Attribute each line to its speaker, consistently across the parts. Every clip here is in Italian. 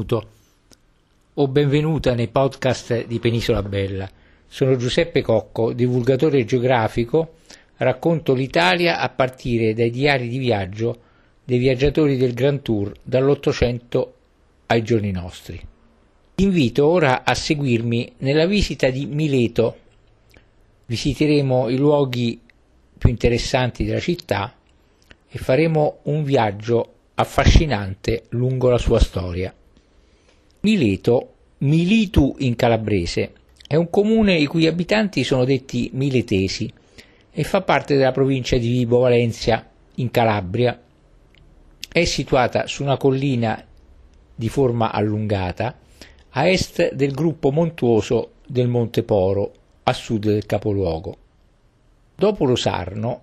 Speaker 1: benvenuto o benvenuta nei podcast di Penisola Bella. Sono Giuseppe Cocco, divulgatore geografico, racconto l'Italia a partire dai diari di viaggio dei viaggiatori del Grand Tour dall'Ottocento ai giorni nostri. Invito ora a seguirmi nella visita di Mileto. Visiteremo i luoghi più interessanti della città e faremo un viaggio affascinante lungo la sua storia. Mileto, Militu in calabrese, è un comune i cui abitanti sono detti miletesi e fa parte della provincia di Vibo Valencia in Calabria. È situata su una collina di forma allungata a est del gruppo montuoso del Monte Poro, a sud del capoluogo. Dopo Rosarno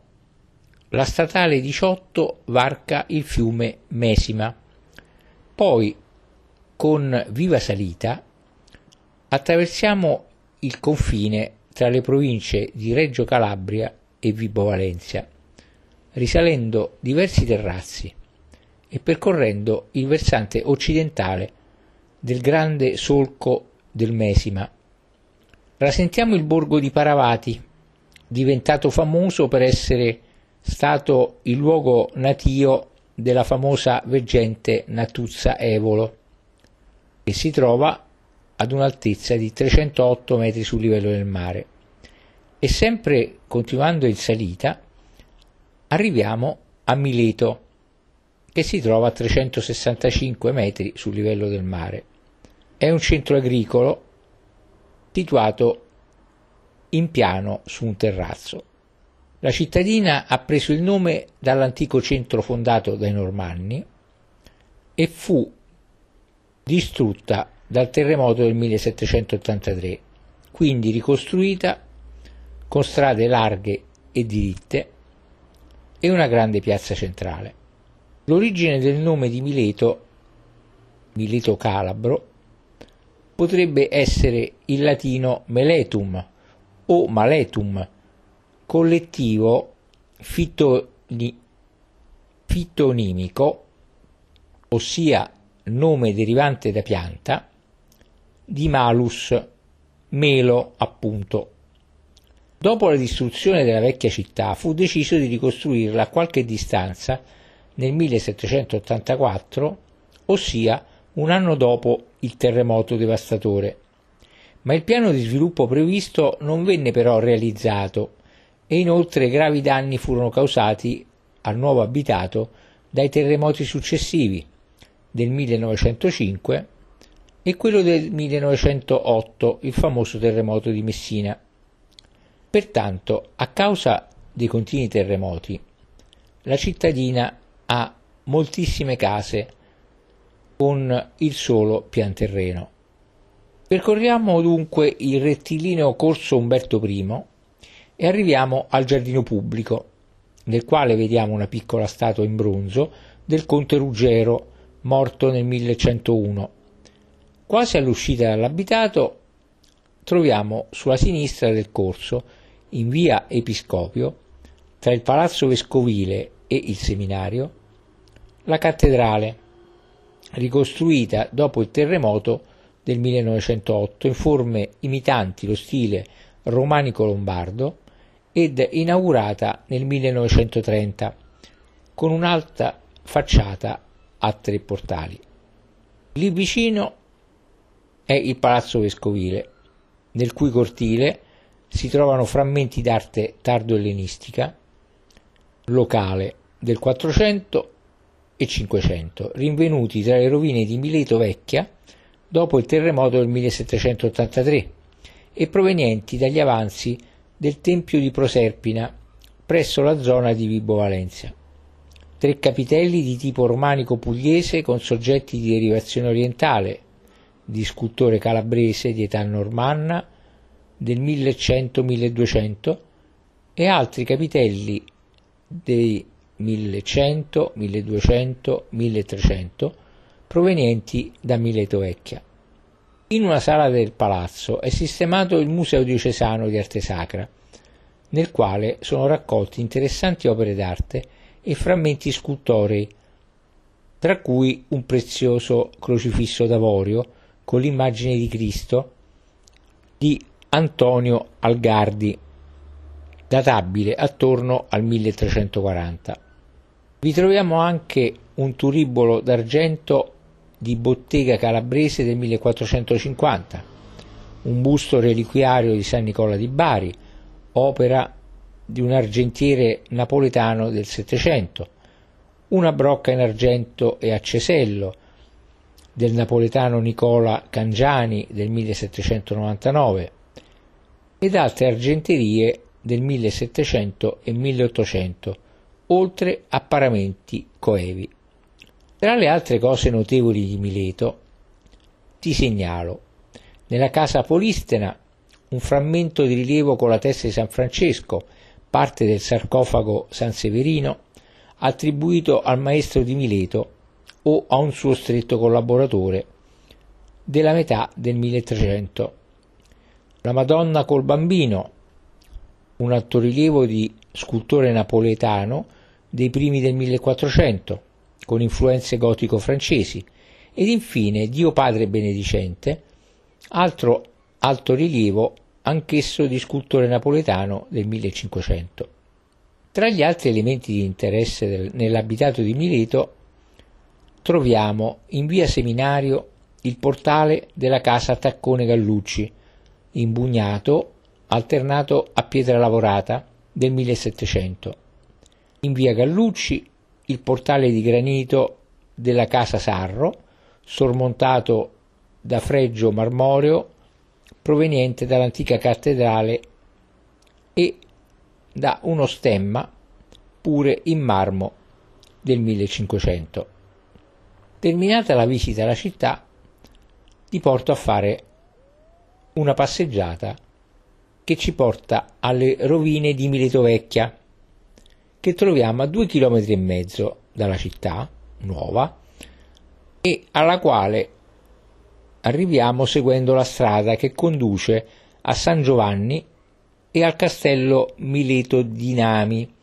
Speaker 1: la statale 18 varca il fiume Mesima. Poi, con viva salita, attraversiamo il confine tra le province di Reggio Calabria e Vibo Valencia, risalendo diversi terrazzi e percorrendo il versante occidentale del grande solco del Mesima. Rasentiamo il borgo di Paravati, diventato famoso per essere stato il luogo natio della famosa veggente Natuzza Evolo, che si trova ad un'altezza di 308 metri sul livello del mare. E sempre continuando in salita, arriviamo a Mileto, che si trova a 365 metri sul livello del mare. È un centro agricolo situato in piano su un terrazzo. La cittadina ha preso il nome dall'antico centro fondato dai Normanni e fu distrutta dal terremoto del 1783, quindi ricostruita con strade larghe e diritte e una grande piazza centrale. L'origine del nome di Mileto, Mileto Calabro, potrebbe essere il latino meletum o maletum, collettivo fitoni, fitonimico, ossia nome derivante da pianta, di malus, melo appunto. Dopo la distruzione della vecchia città fu deciso di ricostruirla a qualche distanza nel 1784, ossia un anno dopo il terremoto devastatore. Ma il piano di sviluppo previsto non venne però realizzato e inoltre gravi danni furono causati al nuovo abitato dai terremoti successivi del 1905 e quello del 1908, il famoso terremoto di Messina. Pertanto, a causa dei continui terremoti, la cittadina ha moltissime case con il solo pian terreno. Percorriamo dunque il rettilineo corso Umberto I e arriviamo al giardino pubblico, nel quale vediamo una piccola statua in bronzo del conte Ruggero, morto nel 1101. Quasi all'uscita dall'abitato troviamo sulla sinistra del corso, in via Episcopio, tra il palazzo vescovile e il seminario, la cattedrale, ricostruita dopo il terremoto del 1908 in forme imitanti lo stile romanico-lombardo ed inaugurata nel 1930 con un'alta facciata a tre portali. Lì vicino è il Palazzo Vescovile, nel cui cortile si trovano frammenti d'arte tardo-ellenistica locale del 400 e 500, rinvenuti tra le rovine di Mileto Vecchia dopo il terremoto del 1783 e provenienti dagli avanzi del Tempio di Proserpina presso la zona di Vibo Valencia. Tre capitelli di tipo romanico pugliese con soggetti di derivazione orientale, di scultore calabrese di età normanna del 1100-1200 e altri capitelli dei 1100, 1200, 1300 provenienti da Mileto Vecchia. In una sala del palazzo è sistemato il Museo diocesano di arte sacra, nel quale sono raccolti interessanti opere d'arte e frammenti scultorei tra cui un prezioso crocifisso d'avorio con l'immagine di Cristo di Antonio Algardi, databile attorno al 1340. Vi troviamo anche un turibolo d'argento di bottega calabrese del 1450, un busto reliquiario di San Nicola di Bari, opera di un argentiere napoletano del Settecento, una brocca in argento e a cesello del napoletano Nicola Cangiani del 1799 ed altre argenterie del 1700 e 1800, oltre a paramenti coevi. Tra le altre cose notevoli di Mileto ti segnalo nella casa Polistena un frammento di rilievo con la testa di San Francesco, parte del sarcofago San Severino, attribuito al maestro di Mileto o a un suo stretto collaboratore della metà del 1300. La Madonna col bambino, un altorilievo di scultore napoletano dei primi del 1400, con influenze gotico-francesi, ed infine Dio Padre Benedicente, altro altorilievo anch'esso di scultore napoletano del 1500. Tra gli altri elementi di interesse nell'abitato di Mileto troviamo in via Seminario il portale della casa Taccone Gallucci, imbugnato, alternato a pietra lavorata del 1700. In via Gallucci il portale di granito della casa Sarro, sormontato da fregio marmoreo proveniente dall'antica cattedrale e da uno stemma pure in marmo del 1500. Terminata la visita alla città, ti porto a fare una passeggiata che ci porta alle rovine di Mileto Vecchia, che troviamo a due chilometri e mezzo dalla città nuova e alla quale arriviamo seguendo la strada che conduce a San Giovanni e al castello Mileto di Nami,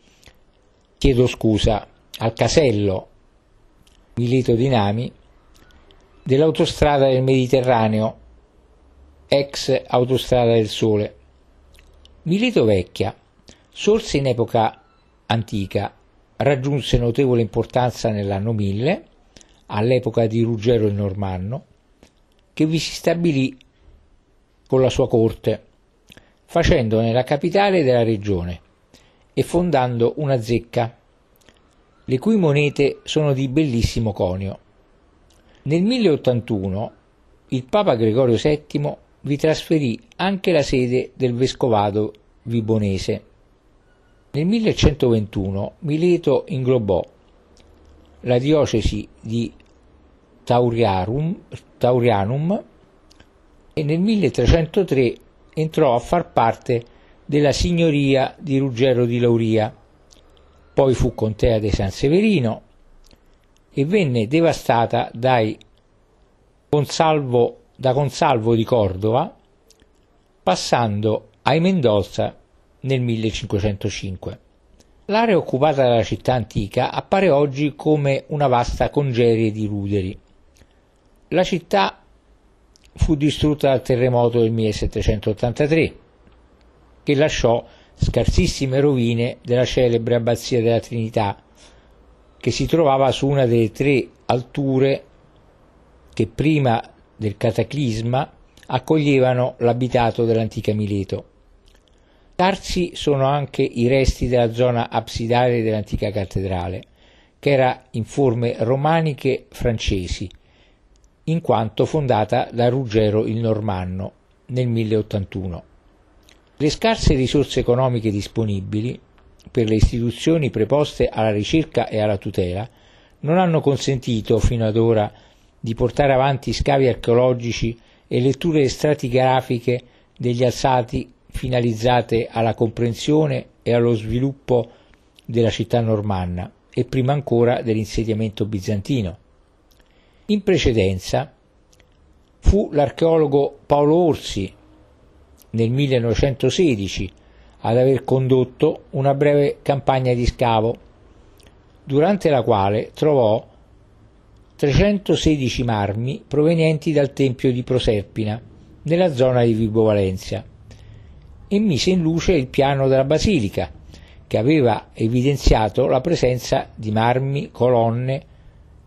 Speaker 1: chiedo scusa, al casello Mileto di Nami dell'autostrada del Mediterraneo, ex autostrada del Sole. Mileto Vecchia, sorse in epoca antica, raggiunse notevole importanza nell'anno 1000, all'epoca di Ruggero il Normanno, che vi si stabilì con la sua corte, facendone la capitale della regione e fondando una zecca, le cui monete sono di bellissimo conio. Nel 1081 il Papa Gregorio VII vi trasferì anche la sede del vescovado vibonese. Nel 1121 Mileto inglobò la diocesi di Tauriarum, Taurianum e nel 1303 entrò a far parte della signoria di Ruggero di Lauria, poi fu contea di San Severino e venne devastata dai Consalvo, da Consalvo di Cordova, passando ai Mendoza nel 1505. L'area occupata dalla città antica appare oggi come una vasta congerie di ruderi. La città fu distrutta dal terremoto del 1783, che lasciò scarsissime rovine della celebre abbazia della Trinità, che si trovava su una delle tre alture che prima del cataclisma accoglievano l'abitato dell'antica Mileto. Tarsi sono anche i resti della zona absidale dell'antica cattedrale, che era in forme romaniche francesi, in quanto fondata da Ruggero il Normanno nel 1081. Le scarse risorse economiche disponibili per le istituzioni preposte alla ricerca e alla tutela non hanno consentito fino ad ora di portare avanti scavi archeologici e letture stratigrafiche degli alzati finalizzate alla comprensione e allo sviluppo della città normanna e prima ancora dell'insediamento bizantino. In precedenza fu l'archeologo Paolo Orsi nel 1916 ad aver condotto una breve campagna di scavo, durante la quale trovò 316 marmi provenienti dal tempio di Proserpina, nella zona di Vibo Valencia, e mise in luce il piano della basilica, che aveva evidenziato la presenza di marmi, colonne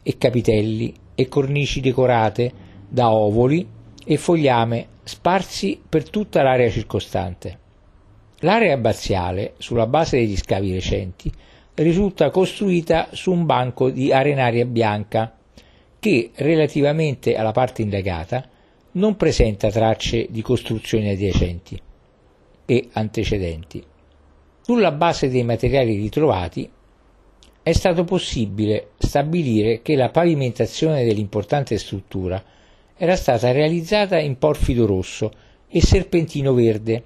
Speaker 1: e capitelli e cornici decorate da ovoli e fogliame sparsi per tutta l'area circostante. L'area abbaziale, sulla base degli scavi recenti, risulta costruita su un banco di arenaria bianca che, relativamente alla parte indagata, non presenta tracce di costruzioni adiacenti e antecedenti. Sulla base dei materiali ritrovati è stato possibile stabilire che la pavimentazione dell'importante struttura era stata realizzata in porfido rosso e serpentino verde,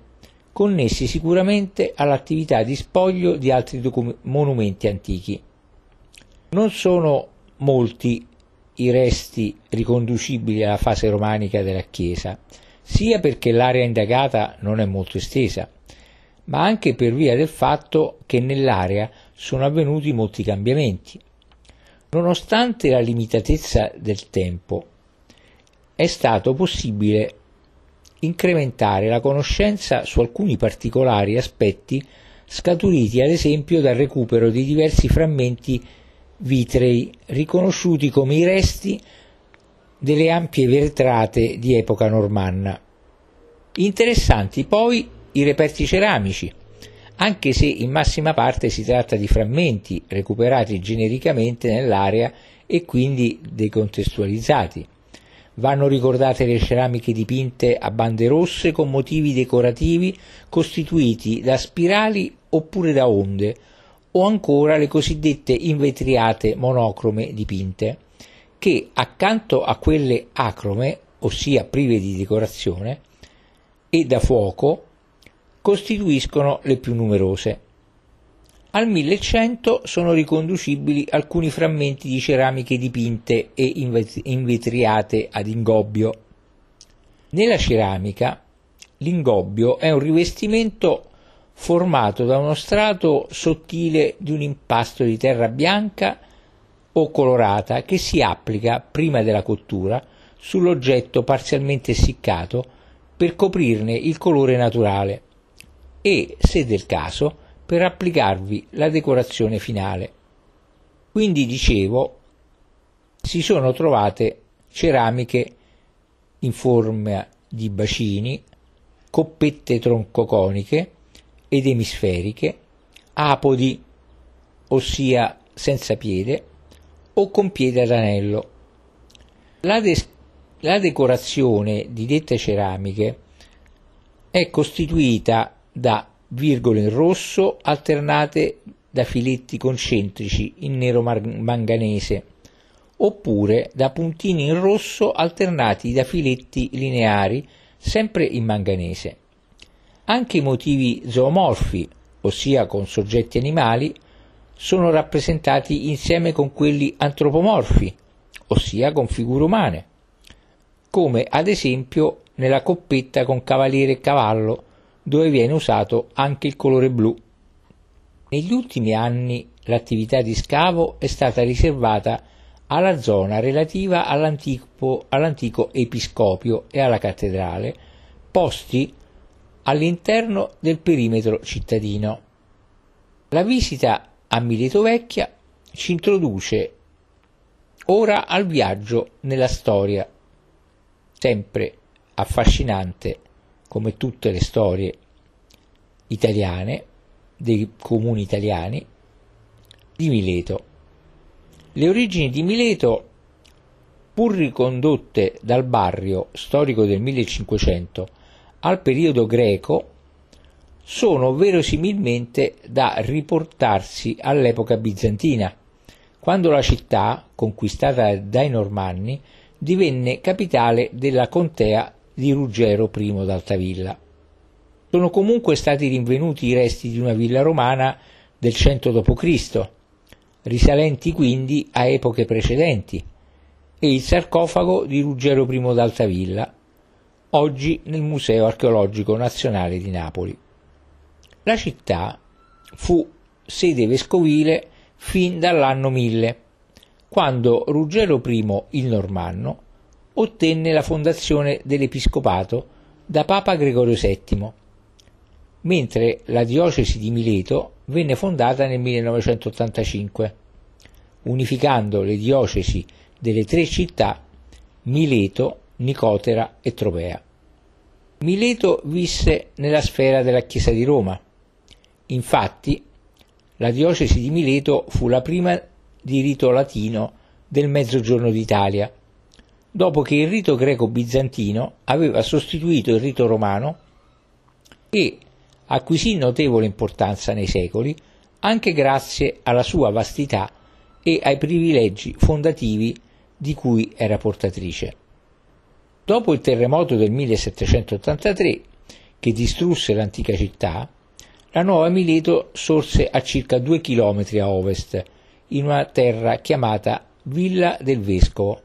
Speaker 1: connessi sicuramente all'attività di spoglio di altri docu- monumenti antichi. Non sono molti i resti riconducibili alla fase romanica della chiesa, sia perché l'area indagata non è molto estesa, ma anche per via del fatto che nell'area sono avvenuti molti cambiamenti. Nonostante la limitatezza del tempo, è stato possibile incrementare la conoscenza su alcuni particolari aspetti scaturiti ad esempio dal recupero di diversi frammenti vitrei riconosciuti come i resti delle ampie vetrate di epoca normanna. Interessanti poi i reperti ceramici, anche se in massima parte si tratta di frammenti recuperati genericamente nell'area e quindi decontestualizzati. Vanno ricordate le ceramiche dipinte a bande rosse con motivi decorativi costituiti da spirali oppure da onde, o ancora le cosiddette invetriate monocrome dipinte, che accanto a quelle acrome, ossia prive di decorazione, e da fuoco, costituiscono le più numerose. Al 1100 sono riconducibili alcuni frammenti di ceramiche dipinte e invetriate ad ingobbio. Nella ceramica l'ingobbio è un rivestimento formato da uno strato sottile di un impasto di terra bianca o colorata che si applica prima della cottura sull'oggetto parzialmente essiccato per coprirne il colore naturale e, se del caso, per applicarvi la decorazione finale. Quindi dicevo, si sono trovate ceramiche in forma di bacini, coppette troncoconiche, ed emisferiche, apodi, ossia senza piede, o con piede ad anello. La, des- la decorazione di dette ceramiche è costituita da virgole in rosso alternate da filetti concentrici in nero manganese oppure da puntini in rosso alternati da filetti lineari sempre in manganese. Anche i motivi zoomorfi, ossia con soggetti animali, sono rappresentati insieme con quelli antropomorfi, ossia con figure umane, come ad esempio nella coppetta con cavaliere e cavallo, dove viene usato anche il colore blu. Negli ultimi anni l'attività di scavo è stata riservata alla zona relativa all'antico, all'antico episcopio e alla cattedrale, posti all'interno del perimetro cittadino. La visita a Mileto Vecchia ci introduce ora al viaggio nella storia, sempre affascinante come tutte le storie italiane, dei comuni italiani, di Mileto. Le origini di Mileto, pur ricondotte dal barrio storico del 1500 al periodo greco sono verosimilmente da riportarsi all'epoca bizantina, quando la città, conquistata dai Normanni, divenne capitale della contea di Ruggero I d'Altavilla. Sono comunque stati rinvenuti i resti di una villa romana del 100 d.C., risalenti quindi a epoche precedenti, e il sarcofago di Ruggero I d'Altavilla, oggi nel Museo archeologico nazionale di Napoli. La città fu sede vescovile fin dall'anno 1000, quando Ruggero I il Normanno ottenne la fondazione dell'episcopato da Papa Gregorio VII, mentre la diocesi di Mileto venne fondata nel 1985, unificando le diocesi delle tre città Mileto, Nicotera e Tropea. Mileto visse nella sfera della Chiesa di Roma. Infatti, la diocesi di Mileto fu la prima di rito latino del Mezzogiorno d'Italia, dopo che il rito greco-bizantino aveva sostituito il rito romano e acquisì notevole importanza nei secoli anche grazie alla sua vastità e ai privilegi fondativi di cui era portatrice. Dopo il terremoto del 1783, che distrusse l'antica città, la nuova Mileto sorse a circa due chilometri a ovest, in una terra chiamata Villa del Vescovo.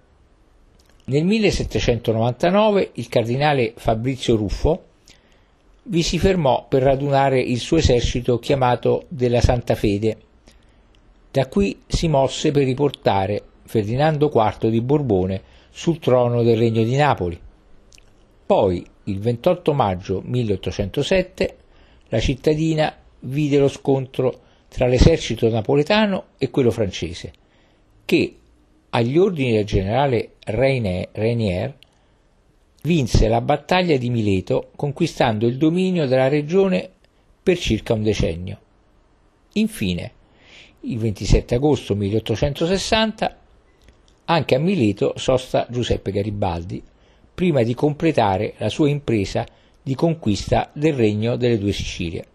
Speaker 1: Nel 1799 il cardinale Fabrizio Ruffo vi si fermò per radunare il suo esercito chiamato della Santa Fede. Da qui si mosse per riportare Ferdinando IV di Borbone sul trono del Regno di Napoli. Poi, il 28 maggio 1807, la cittadina vide lo scontro tra l'esercito napoletano e quello francese, che, agli ordini del generale Rainier, vinse la battaglia di Mileto conquistando il dominio della regione per circa un decennio. Infine, il 27 agosto 1860, anche a Mileto sosta Giuseppe Garibaldi, prima di completare la sua impresa di conquista del regno delle due Sicilie.